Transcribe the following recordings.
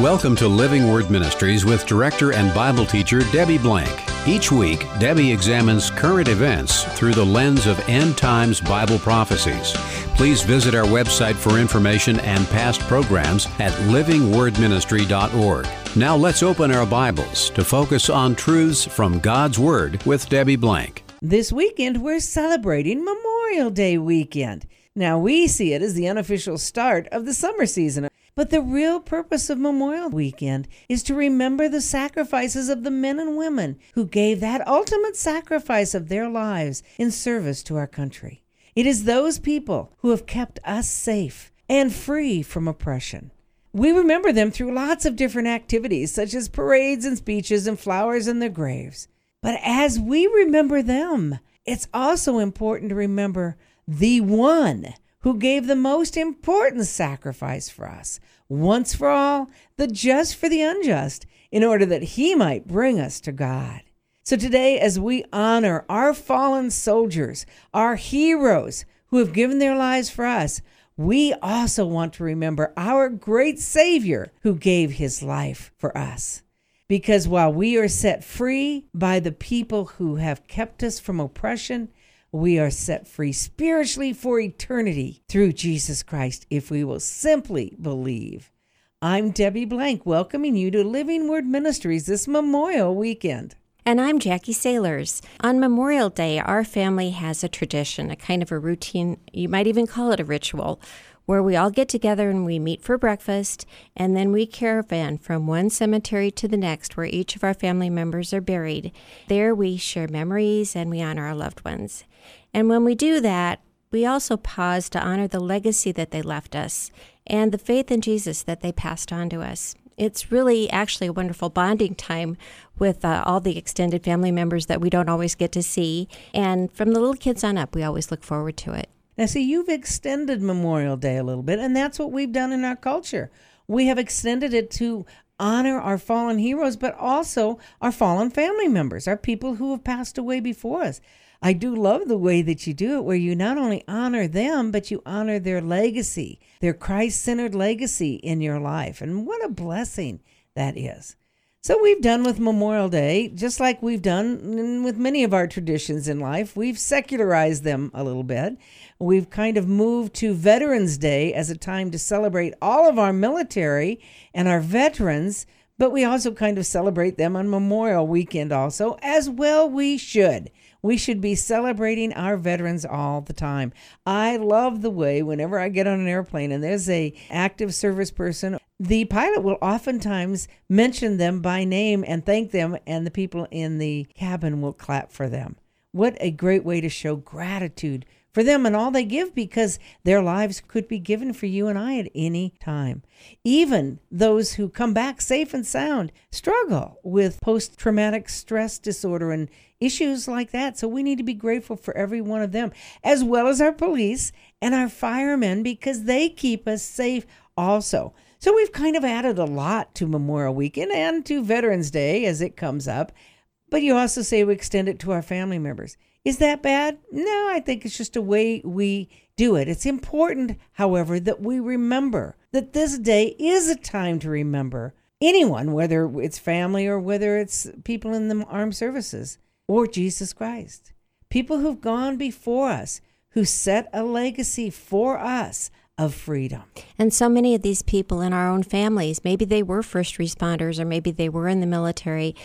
Welcome to Living Word Ministries with director and Bible teacher Debbie Blank. Each week, Debbie examines current events through the lens of end times Bible prophecies. Please visit our website for information and past programs at livingwordministry.org. Now let's open our Bibles to focus on truths from God's Word with Debbie Blank. This weekend, we're celebrating Memorial Day weekend. Now, we see it as the unofficial start of the summer season. But the real purpose of Memorial Weekend is to remember the sacrifices of the men and women who gave that ultimate sacrifice of their lives in service to our country. It is those people who have kept us safe and free from oppression. We remember them through lots of different activities, such as parades and speeches and flowers in their graves. But as we remember them, it's also important to remember the one who gave the most important sacrifice for us, once for all, the just for the unjust, in order that he might bring us to God. So today, as we honor our fallen soldiers, our heroes who have given their lives for us, we also want to remember our great Savior who gave his life for us. Because while we are set free by the people who have kept us from oppression, we are set free spiritually for eternity through Jesus Christ if we will simply believe. I'm Debbie Blank, welcoming you to Living Word Ministries this Memorial Weekend. And I'm Jackie Sailors. On Memorial Day, our family has a tradition, a kind of a routine, you might even call it a ritual, where we all get together and we meet for breakfast, and then we caravan from one cemetery to the next where each of our family members are buried. There we share memories and we honor our loved ones. And when we do that, we also pause to honor the legacy that they left us and the faith in Jesus that they passed on to us. It's really actually a wonderful bonding time with uh, all the extended family members that we don't always get to see. And from the little kids on up, we always look forward to it. Now, see, you've extended Memorial Day a little bit, and that's what we've done in our culture. We have extended it to honor our fallen heroes, but also our fallen family members, our people who have passed away before us. I do love the way that you do it, where you not only honor them, but you honor their legacy, their Christ centered legacy in your life. And what a blessing that is. So we've done with Memorial Day, just like we've done with many of our traditions in life. We've secularized them a little bit. We've kind of moved to Veterans Day as a time to celebrate all of our military and our veterans, but we also kind of celebrate them on Memorial Weekend also, as well we should. We should be celebrating our veterans all the time. I love the way whenever I get on an airplane and there's a active service person, the pilot will oftentimes mention them by name and thank them and the people in the cabin will clap for them. What a great way to show gratitude for them and all they give because their lives could be given for you and I at any time. Even those who come back safe and sound struggle with post traumatic stress disorder and issues like that. So we need to be grateful for every one of them, as well as our police and our firemen because they keep us safe also. So we've kind of added a lot to Memorial Weekend and to Veterans Day as it comes up. But you also say we extend it to our family members. Is that bad? No, I think it's just a way we do it. It's important, however, that we remember that this day is a time to remember anyone, whether it's family or whether it's people in the armed services or Jesus Christ. People who've gone before us, who set a legacy for us of freedom. And so many of these people in our own families, maybe they were first responders or maybe they were in the military,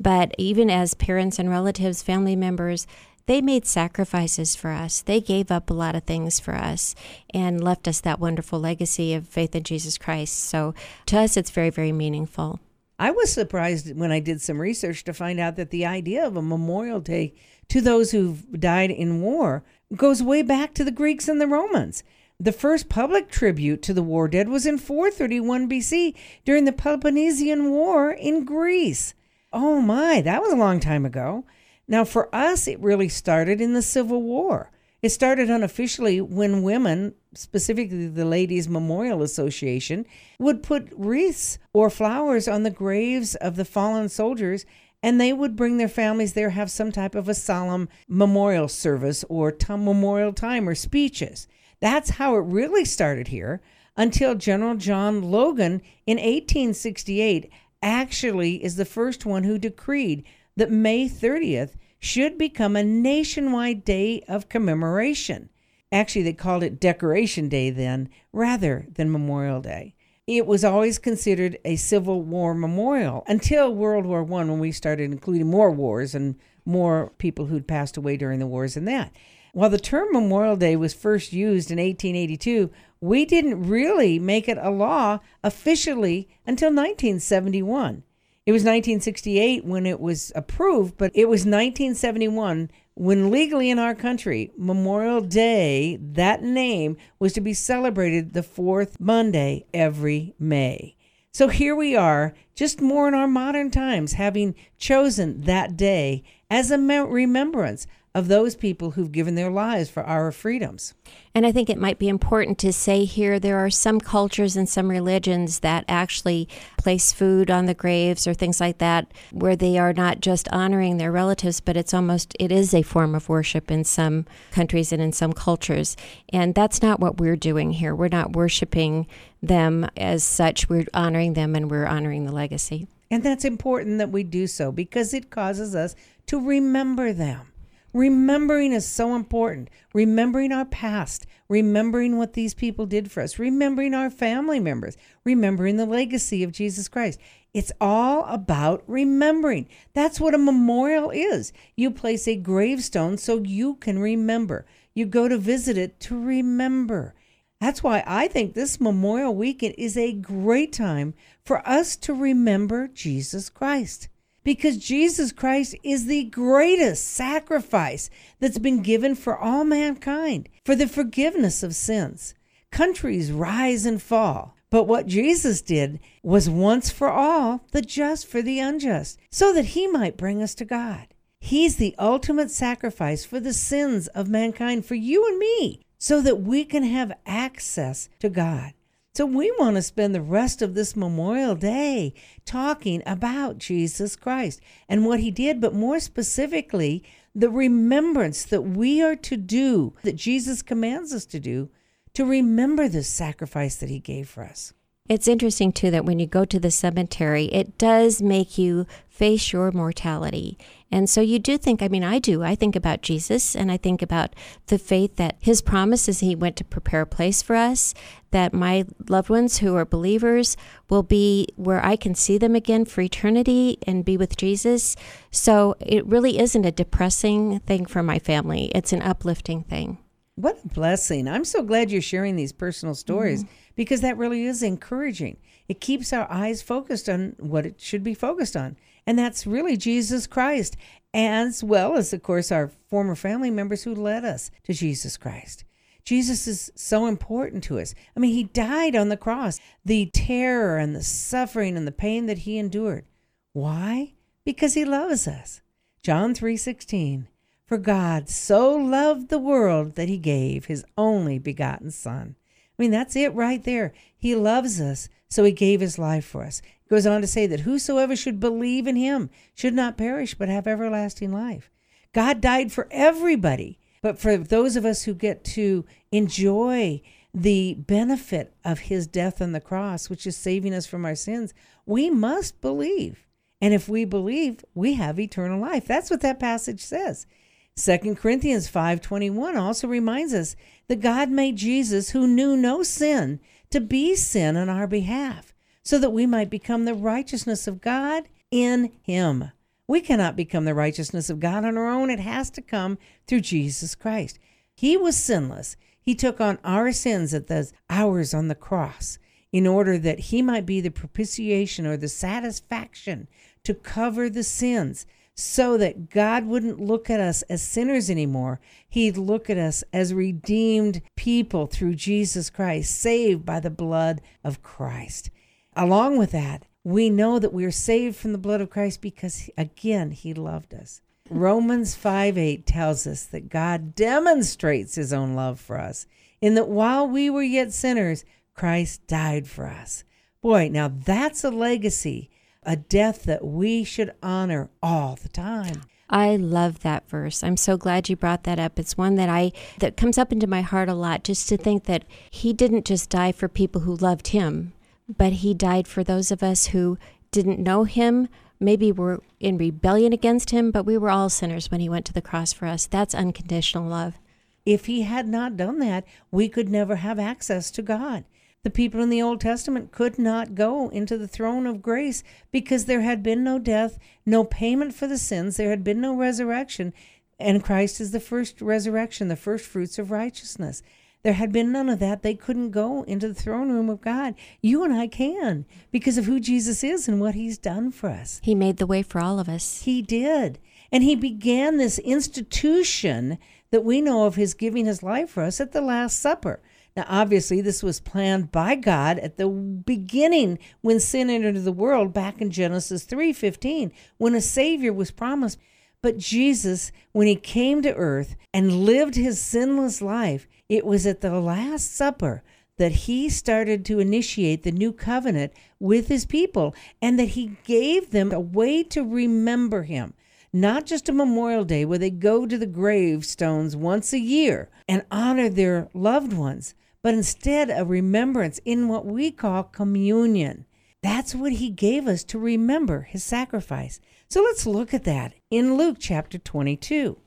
but even as parents and relatives, family members, they made sacrifices for us. They gave up a lot of things for us and left us that wonderful legacy of faith in Jesus Christ. So to us, it's very, very meaningful. I was surprised when I did some research to find out that the idea of a memorial day to those who've died in war goes way back to the Greeks and the Romans. The first public tribute to the war dead was in 431 BC during the Peloponnesian War in Greece. Oh my, that was a long time ago. Now, for us, it really started in the Civil War. It started unofficially when women, specifically the Ladies Memorial Association, would put wreaths or flowers on the graves of the fallen soldiers and they would bring their families there, have some type of a solemn memorial service or t- memorial time or speeches. That's how it really started here. until General John Logan in 1868 actually is the first one who decreed that May 30th should become a nationwide day of commemoration. Actually, they called it Decoration Day then, rather than Memorial Day. It was always considered a Civil War memorial until World War One, when we started including more wars and more people who'd passed away during the wars and that. While the term Memorial Day was first used in 1882, we didn't really make it a law officially until 1971. It was 1968 when it was approved, but it was 1971 when legally in our country, Memorial Day, that name, was to be celebrated the fourth Monday every May. So here we are, just more in our modern times, having chosen that day as a remembrance of those people who've given their lives for our freedoms. And I think it might be important to say here there are some cultures and some religions that actually place food on the graves or things like that where they are not just honoring their relatives but it's almost it is a form of worship in some countries and in some cultures. And that's not what we're doing here. We're not worshiping them as such. We're honoring them and we're honoring the legacy. And that's important that we do so because it causes us to remember them. Remembering is so important. Remembering our past, remembering what these people did for us, remembering our family members, remembering the legacy of Jesus Christ. It's all about remembering. That's what a memorial is. You place a gravestone so you can remember. You go to visit it to remember. That's why I think this Memorial Weekend is a great time for us to remember Jesus Christ because Jesus Christ is the greatest sacrifice that's been given for all mankind for the forgiveness of sins. Countries rise and fall, but what Jesus did was once for all, the just for the unjust, so that he might bring us to God. He's the ultimate sacrifice for the sins of mankind, for you and me, so that we can have access to God. So we want to spend the rest of this Memorial Day talking about Jesus Christ and what he did, but more specifically, the remembrance that we are to do, that Jesus commands us to do, to remember this sacrifice that he gave for us. It's interesting, too, that when you go to the cemetery, it does make you face your mortality. And so you do think, I mean, I do. I think about Jesus and I think about the faith that his promises, he went to prepare a place for us, that my loved ones who are believers will be where I can see them again for eternity and be with Jesus. So it really isn't a depressing thing for my family, it's an uplifting thing. What a blessing. I'm so glad you're sharing these personal stories mm-hmm. because that really is encouraging. It keeps our eyes focused on what it should be focused on, and that's really Jesus Christ, as well as, of course, our former family members who led us to Jesus Christ. Jesus is so important to us. I mean, he died on the cross, the terror and the suffering and the pain that he endured. Why? Because he loves us. John 3:16 for God so loved the world that he gave his only begotten Son. I mean, that's it right there. He loves us, so he gave his life for us. He goes on to say that whosoever should believe in him should not perish but have everlasting life. God died for everybody, but for those of us who get to enjoy the benefit of his death on the cross, which is saving us from our sins, we must believe. And if we believe, we have eternal life. That's what that passage says. 2 Corinthians 5:21 also reminds us that God made Jesus who knew no sin to be sin on our behalf so that we might become the righteousness of God in him. We cannot become the righteousness of God on our own. It has to come through Jesus Christ. He was sinless. He took on our sins at the hours on the cross in order that he might be the propitiation or the satisfaction to cover the sins so that God wouldn't look at us as sinners anymore. He'd look at us as redeemed people through Jesus Christ, saved by the blood of Christ. Along with that, we know that we are saved from the blood of Christ because, again, He loved us. Romans 5 8 tells us that God demonstrates His own love for us in that while we were yet sinners, Christ died for us. Boy, now that's a legacy a death that we should honor all the time. I love that verse. I'm so glad you brought that up. It's one that I that comes up into my heart a lot just to think that he didn't just die for people who loved him, but he died for those of us who didn't know him, maybe were in rebellion against him, but we were all sinners when he went to the cross for us. That's unconditional love. If he had not done that, we could never have access to God. The people in the Old Testament could not go into the throne of grace because there had been no death, no payment for the sins, there had been no resurrection, and Christ is the first resurrection, the first fruits of righteousness. There had been none of that. They couldn't go into the throne room of God. You and I can because of who Jesus is and what he's done for us. He made the way for all of us. He did. And he began this institution that we know of his giving his life for us at the Last Supper. Now, obviously, this was planned by God at the beginning when sin entered the world back in Genesis 3:15, when a savior was promised. But Jesus, when he came to earth and lived his sinless life, it was at the Last Supper that he started to initiate the new covenant with his people and that he gave them a way to remember him not just a Memorial Day where they go to the gravestones once a year and honor their loved ones, but instead a remembrance in what we call communion. That's what he gave us to remember his sacrifice. So let's look at that in Luke chapter 22.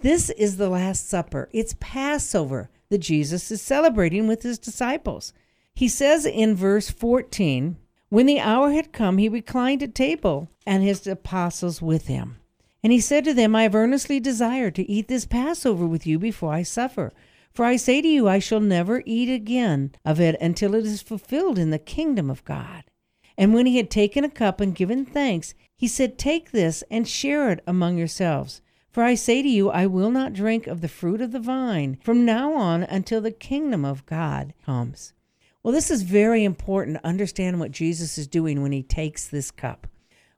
This is the Last Supper. It's Passover that Jesus is celebrating with his disciples. He says in verse 14, When the hour had come, he reclined at table and his apostles with him. And he said to them, I have earnestly desired to eat this Passover with you before I suffer. For I say to you, I shall never eat again of it until it is fulfilled in the kingdom of God. And when he had taken a cup and given thanks, he said, Take this and share it among yourselves. For I say to you, I will not drink of the fruit of the vine from now on until the kingdom of God comes. Well, this is very important to understand what Jesus is doing when he takes this cup.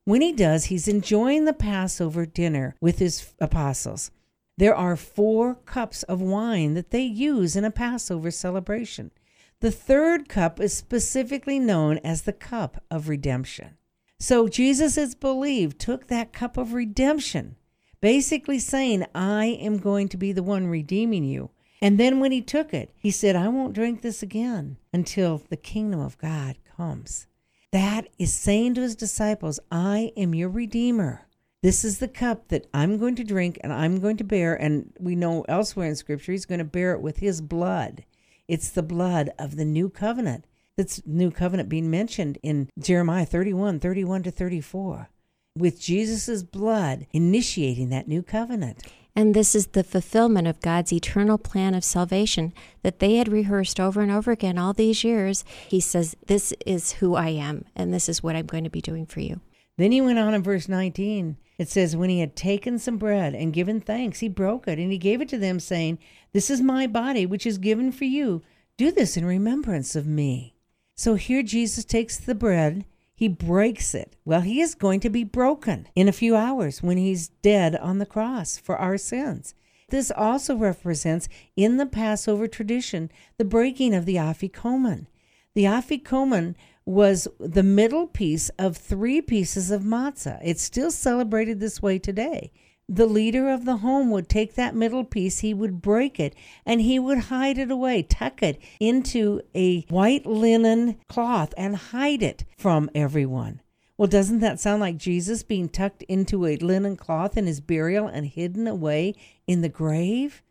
When he does, he's enjoying the Passover dinner with his apostles. There are four cups of wine that they use in a Passover celebration. The third cup is specifically known as the cup of redemption. So Jesus is believed took that cup of redemption, basically saying, I am going to be the one redeeming you. And then when he took it, he said, I won't drink this again until the kingdom of God comes. That is saying to his disciples, I am your redeemer. This is the cup that I'm going to drink and I'm going to bear. And we know elsewhere in Scripture, he's going to bear it with his blood. It's the blood of the new covenant. That's new covenant being mentioned in Jeremiah 31, 31 to 34, with Jesus' blood initiating that new covenant. And this is the fulfillment of God's eternal plan of salvation that they had rehearsed over and over again all these years. He says, This is who I am, and this is what I'm going to be doing for you. Then he went on in verse 19 it says, When he had taken some bread and given thanks, he broke it and he gave it to them, saying, This is my body, which is given for you. Do this in remembrance of me. So here Jesus takes the bread, he breaks it. Well, he is going to be broken in a few hours when he's dead on the cross for our sins. This also represents, in the Passover tradition, the breaking of the afikomen. The afikomen was the middle piece of three pieces of matzah. It's still celebrated this way today. The leader of the home would take that middle piece, he would break it, and he would hide it away, tuck it into a white linen cloth, and hide it from everyone. Well, doesn't that sound like Jesus being tucked into a linen cloth in his burial and hidden away in the grave?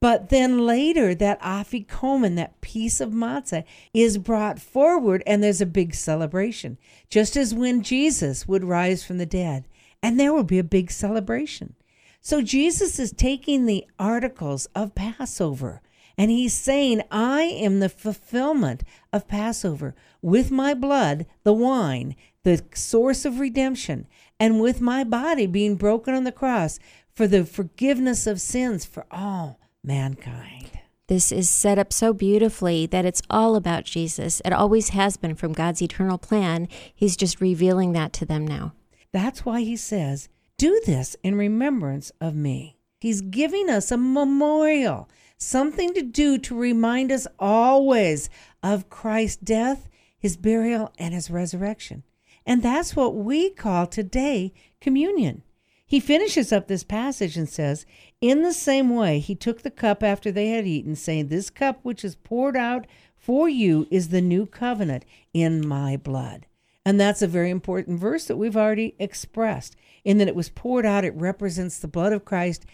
But then later, that afikomen, that piece of matzah, is brought forward and there's a big celebration, just as when Jesus would rise from the dead. And there will be a big celebration. So Jesus is taking the articles of Passover and he's saying, I am the fulfillment of Passover with my blood, the wine, the source of redemption, and with my body being broken on the cross for the forgiveness of sins for all mankind. This is set up so beautifully that it's all about Jesus. It always has been from God's eternal plan. He's just revealing that to them now. That's why he says, Do this in remembrance of me. He's giving us a memorial, something to do to remind us always of Christ's death, his burial, and his resurrection. And that's what we call today communion. He finishes up this passage and says, In the same way, he took the cup after they had eaten, saying, This cup which is poured out for you is the new covenant in my blood. And that's a very important verse that we've already expressed. In that it was poured out, it represents the blood of Christ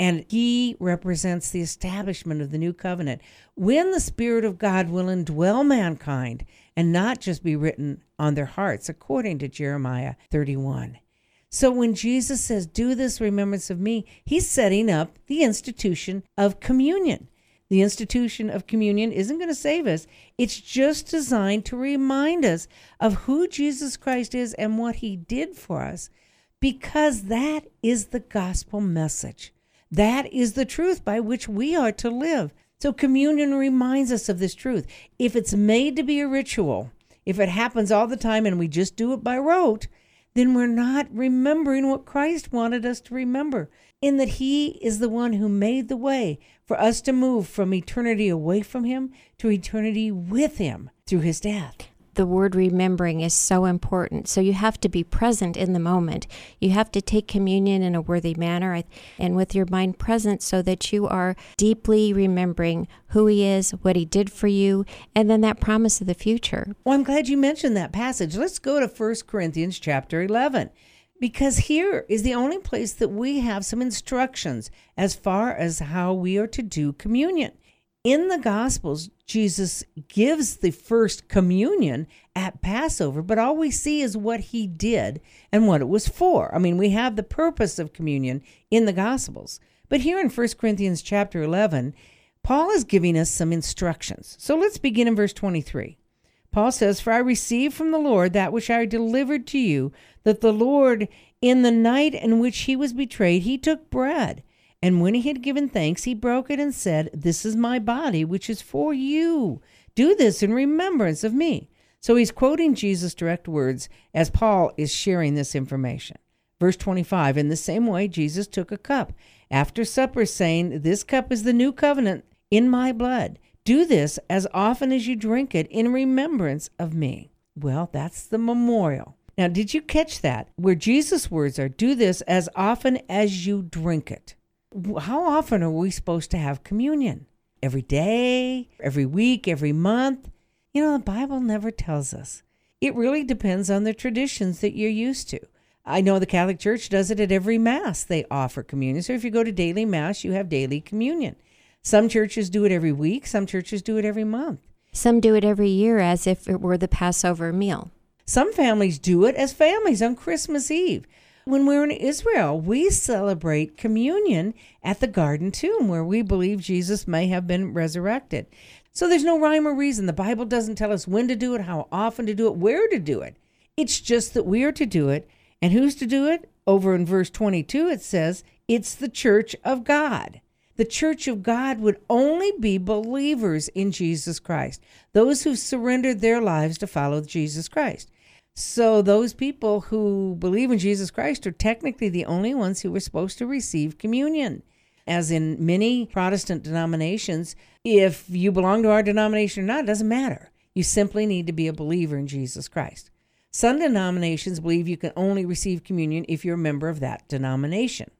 and he represents the establishment of the new covenant. When the Spirit of God will indwell mankind and not just be written on their hearts, according to Jeremiah 31. So when Jesus says, Do this remembrance of me, he's setting up the institution of communion. The institution of communion isn't going to save us. It's just designed to remind us of who Jesus Christ is and what he did for us, because that is the gospel message. That is the truth by which we are to live. So communion reminds us of this truth. If it's made to be a ritual, if it happens all the time and we just do it by rote, then we're not remembering what Christ wanted us to remember, in that He is the one who made the way for us to move from eternity away from Him to eternity with Him through His death the word remembering is so important. So you have to be present in the moment. You have to take communion in a worthy manner and with your mind present so that you are deeply remembering who He is, what He did for you, and then that promise of the future. Well, I'm glad you mentioned that passage. Let's go to 1 Corinthians chapter 11 because here is the only place that we have some instructions as far as how we are to do communion. In the Gospels, Jesus gives the first communion at Passover, but all we see is what he did and what it was for. I mean, we have the purpose of communion in the Gospels. But here in 1 Corinthians chapter 11, Paul is giving us some instructions. So let's begin in verse 23. Paul says, For I received from the Lord that which I delivered to you, that the Lord, in the night in which he was betrayed, he took bread. And when he had given thanks, he broke it and said, This is my body, which is for you. Do this in remembrance of me. So he's quoting Jesus' direct words as Paul is sharing this information. Verse 25 In the same way, Jesus took a cup after supper, saying, This cup is the new covenant in my blood. Do this as often as you drink it in remembrance of me. Well, that's the memorial. Now, did you catch that? Where Jesus' words are, Do this as often as you drink it how often are we supposed to have communion? Every day, every week, every month? You know, the Bible never tells us. It really depends on the traditions that you're used to. I know the Catholic Church does it at every Mass. They offer communion. So if you go to daily Mass, you have daily communion. Some churches do it every week, some churches do it every month. Some do it every year as if it were the Passover meal. Some families do it as families on Christmas Eve. When we're in Israel, we celebrate communion at the Garden Tomb where we believe Jesus may have been resurrected. So there's no rhyme or reason. The Bible doesn't tell us when to do it, how often to do it, where to do it. It's just that we are to do it. And who's to do it? Over in verse 22, it says, it's the church of God. The church of God would only be believers in Jesus Christ, those who surrendered their lives to follow Jesus Christ. So those people who believe in Jesus Christ are technically the only ones who were supposed to receive communion. As in many Protestant denominations, if you belong to our denomination or not, it doesn't matter. You simply need to be a believer in Jesus Christ. Some denominations believe you can only receive communion if you're a member of that denomination.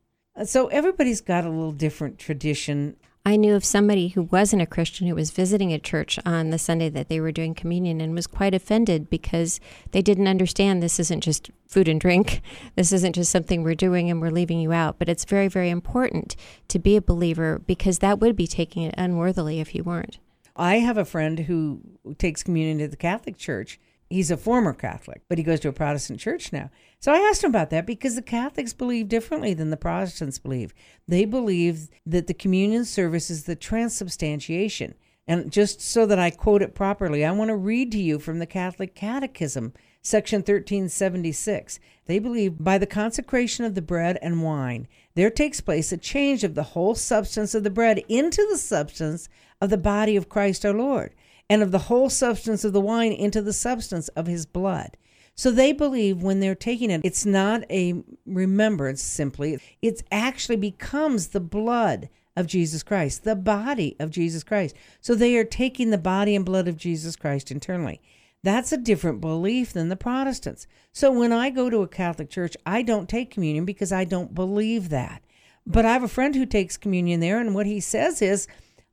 So everybody's got a little different tradition I knew of somebody who wasn't a Christian who was visiting a church on the Sunday that they were doing communion and was quite offended because they didn't understand this isn't just food and drink. This isn't just something we're doing and we're leaving you out. But it's very, very important to be a believer because that would be taking it unworthily if you weren't. I have a friend who takes communion at the Catholic Church. He's a former Catholic, but he goes to a Protestant church now. So I asked him about that because the Catholics believe differently than the Protestants believe. They believe that the communion service is the transubstantiation. And just so that I quote it properly, I want to read to you from the Catholic Catechism, section 1376. They believe by the consecration of the bread and wine, there takes place a change of the whole substance of the bread into the substance of the body of Christ our Lord, and of the whole substance of the wine into the substance of his blood. So they believe when they're taking it, it's not a remembrance simply, it actually becomes the blood of Jesus Christ, the body of Jesus Christ. So they are taking the body and blood of Jesus Christ internally. That's a different belief than the Protestants. So when I go to a Catholic church, I don't take communion because I don't believe that. But I have a friend who takes communion there, and what he says is,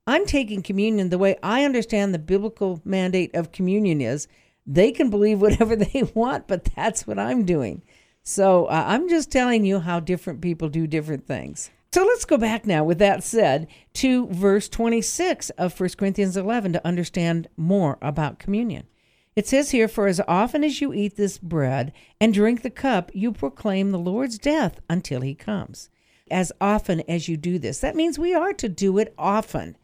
I'm taking communion the way I understand the biblical mandate of communion is. They can believe whatever they want, but that's what I'm doing. So uh, I'm just telling you how different people do different things. So let's go back now, with that said, to verse 26 of 1 Corinthians 11 to understand more about communion. It says here, For as often as you eat this bread and drink the cup, you proclaim the Lord's death until he comes. As often as you do this, that means we are to do it often,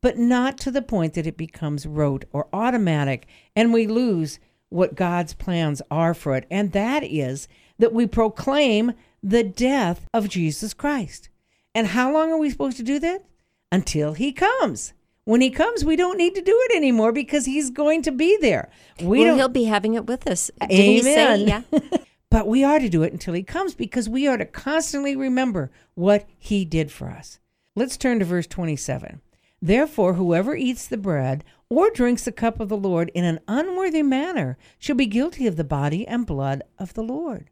but not to the point that it becomes rote or automatic and we lose what God's plans are for it. And that is that we proclaim the death of Jesus Christ. And how long are we supposed to do that? Until he comes. When he comes, we don't need to do it anymore because he's going to be there. We well, he'll be having it with us. Didn't Amen. Say, yeah. but we are to do it until he comes because we are to constantly remember what he did for us. Let's turn to verse 27. Therefore, whoever eats the bread or drinks the cup of the Lord in an unworthy manner shall be guilty of the body and blood of the Lord.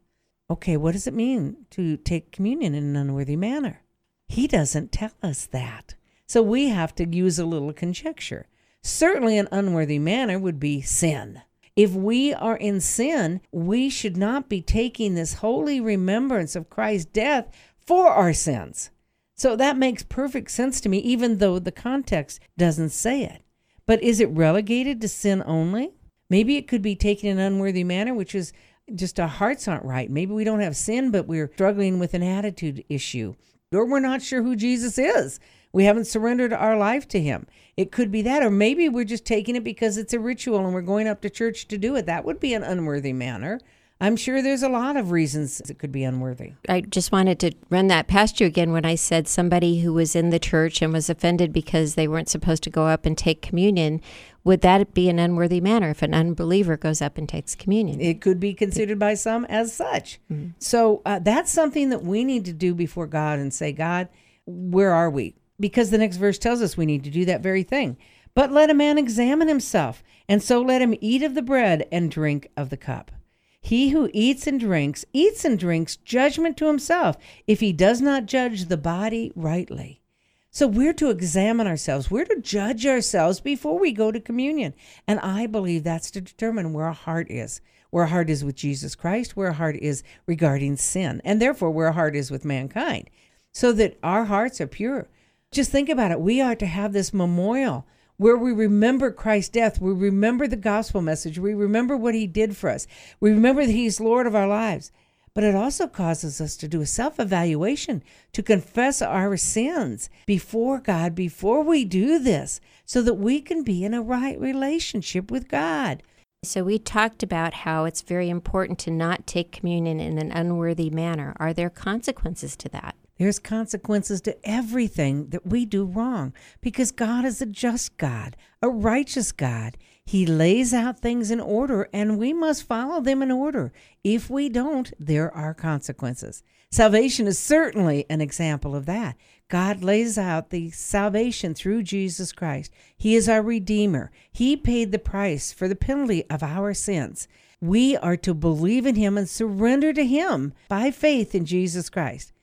Okay, what does it mean to take communion in an unworthy manner? He doesn't tell us that. So we have to use a little conjecture. Certainly, an unworthy manner would be sin. If we are in sin, we should not be taking this holy remembrance of Christ's death for our sins. So that makes perfect sense to me, even though the context doesn't say it. But is it relegated to sin only? Maybe it could be taken in an unworthy manner, which is just our hearts aren't right. Maybe we don't have sin, but we're struggling with an attitude issue, or we're not sure who Jesus is. We haven't surrendered our life to him. It could be that, or maybe we're just taking it because it's a ritual and we're going up to church to do it. That would be an unworthy manner. I'm sure there's a lot of reasons it could be unworthy. I just wanted to run that past you again when I said somebody who was in the church and was offended because they weren't supposed to go up and take communion. Would that be an unworthy manner if an unbeliever goes up and takes communion? It could be considered by some as such. Mm-hmm. So uh, that's something that we need to do before God and say, God, where are we? Because the next verse tells us we need to do that very thing. But let a man examine himself, and so let him eat of the bread and drink of the cup. He who eats and drinks, eats and drinks judgment to himself if he does not judge the body rightly. So we're to examine ourselves. We're to judge ourselves before we go to communion. And I believe that's to determine where our heart is. Where our heart is with Jesus Christ, where our heart is regarding sin, and therefore where our heart is with mankind, so that our hearts are pure. Just think about it. We are to have this memorial where we remember Christ's death, we remember the gospel message, we remember what he did for us, we remember that he's Lord of our lives. But it also causes us to do a self evaluation, to confess our sins before God before we do this, so that we can be in a right relationship with God. So, we talked about how it's very important to not take communion in an unworthy manner. Are there consequences to that? There's consequences to everything that we do wrong because God is a just God, a righteous God. He lays out things in order and we must follow them in order. If we don't, there are consequences. Salvation is certainly an example of that. God lays out the salvation through Jesus Christ. He is our Redeemer. He paid the price for the penalty of our sins. We are to believe in Him and surrender to Him by faith in Jesus Christ.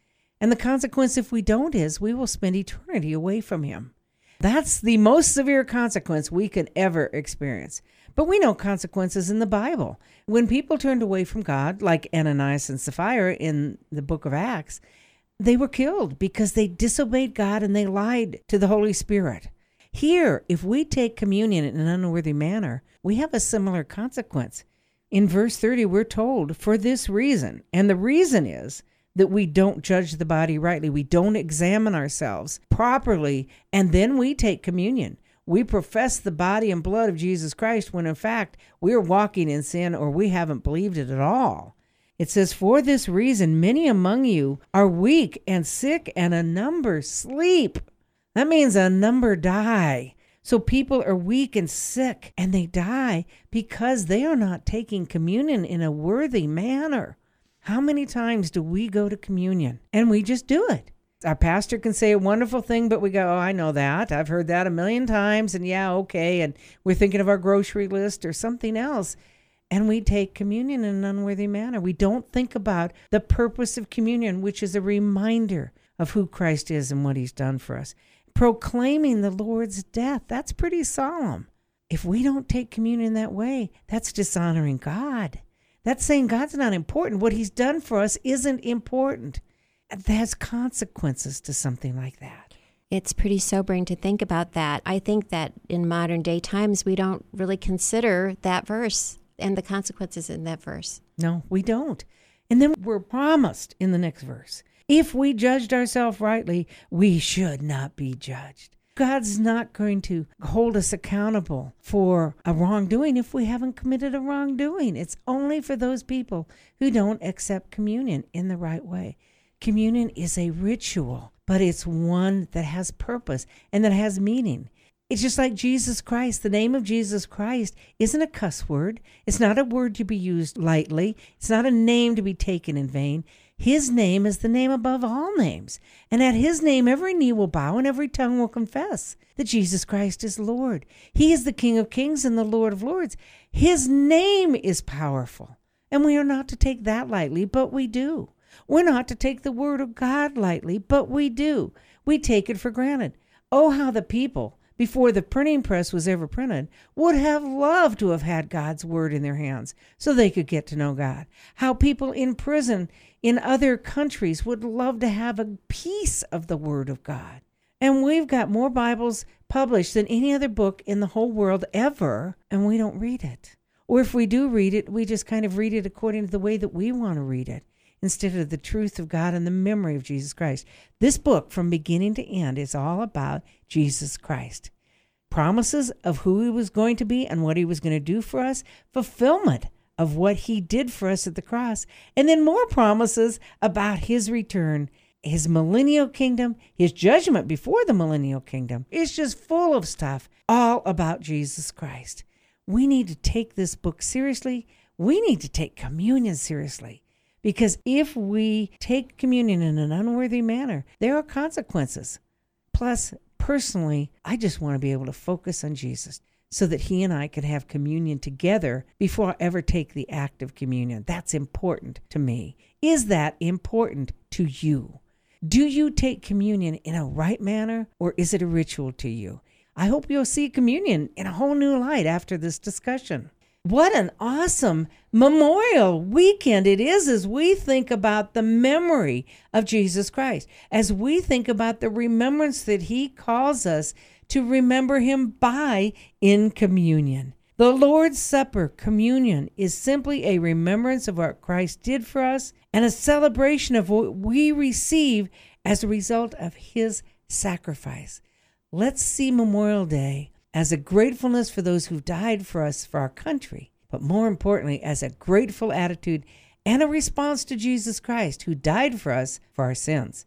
And the consequence, if we don't, is we will spend eternity away from Him. That's the most severe consequence we can ever experience. But we know consequences in the Bible. When people turned away from God, like Ananias and Sapphira in the book of Acts, they were killed because they disobeyed God and they lied to the Holy Spirit. Here, if we take communion in an unworthy manner, we have a similar consequence. In verse 30, we're told, for this reason, and the reason is that we don't judge the body rightly. We don't examine ourselves properly, and then we take communion. We profess the body and blood of Jesus Christ when in fact we're walking in sin or we haven't believed it at all. It says, For this reason, many among you are weak and sick, and a number sleep. That means a number die. So people are weak and sick, and they die because they are not taking communion in a worthy manner. How many times do we go to communion and we just do it? Our pastor can say a wonderful thing, but we go, oh, I know that. I've heard that a million times. And yeah, okay. And we're thinking of our grocery list or something else. And we take communion in an unworthy manner. We don't think about the purpose of communion, which is a reminder of who Christ is and what he's done for us. Proclaiming the Lord's death, that's pretty solemn. If we don't take communion that way, that's dishonoring God. That's saying God's not important. What he's done for us isn't important. There's consequences to something like that. It's pretty sobering to think about that. I think that in modern day times, we don't really consider that verse and the consequences in that verse. No, we don't. And then we're promised in the next verse if we judged ourselves rightly, we should not be judged. God's not going to hold us accountable for a wrongdoing if we haven't committed a wrongdoing. It's only for those people who don't accept communion in the right way. Communion is a ritual, but it's one that has purpose and that has meaning. It's just like Jesus Christ. The name of Jesus Christ isn't a cuss word. It's not a word to be used lightly. It's not a name to be taken in vain. His name is the name above all names. And at his name, every knee will bow and every tongue will confess that Jesus Christ is Lord. He is the King of kings and the Lord of lords. His name is powerful. And we are not to take that lightly, but we do. We're not to take the word of God lightly, but we do. We take it for granted. Oh, how the people, before the printing press was ever printed, would have loved to have had God's word in their hands so they could get to know God. How people in prison in other countries would love to have a piece of the word of God. And we've got more Bibles published than any other book in the whole world ever, and we don't read it. Or if we do read it, we just kind of read it according to the way that we want to read it instead of the truth of God and the memory of Jesus Christ. This book, from beginning to end, is all about Jesus Christ. Promises of who he was going to be and what he was going to do for us, fulfillment of what he did for us at the cross, and then more promises about his return, his millennial kingdom, his judgment before the millennial kingdom. It's just full of stuff all about Jesus Christ. We need to take this book seriously. We need to take communion seriously. Because if we take communion in an unworthy manner, there are consequences. Plus, personally, I just want to be able to focus on Jesus so that he and I could have communion together before I ever take the act of communion. That's important to me. Is that important to you? Do you take communion in a right manner or is it a ritual to you? I hope you'll see communion in a whole new light after this discussion. What an awesome Memorial Weekend it is as we think about the memory of Jesus Christ, as we think about the remembrance that He calls us to remember Him by in communion. The Lord's Supper, communion, is simply a remembrance of what Christ did for us and a celebration of what we receive as a result of His sacrifice. Let's see Memorial Day as a gratefulness for those who died for us for our country, but more importantly, as a grateful attitude and a response to Jesus Christ, who died for us for our sins.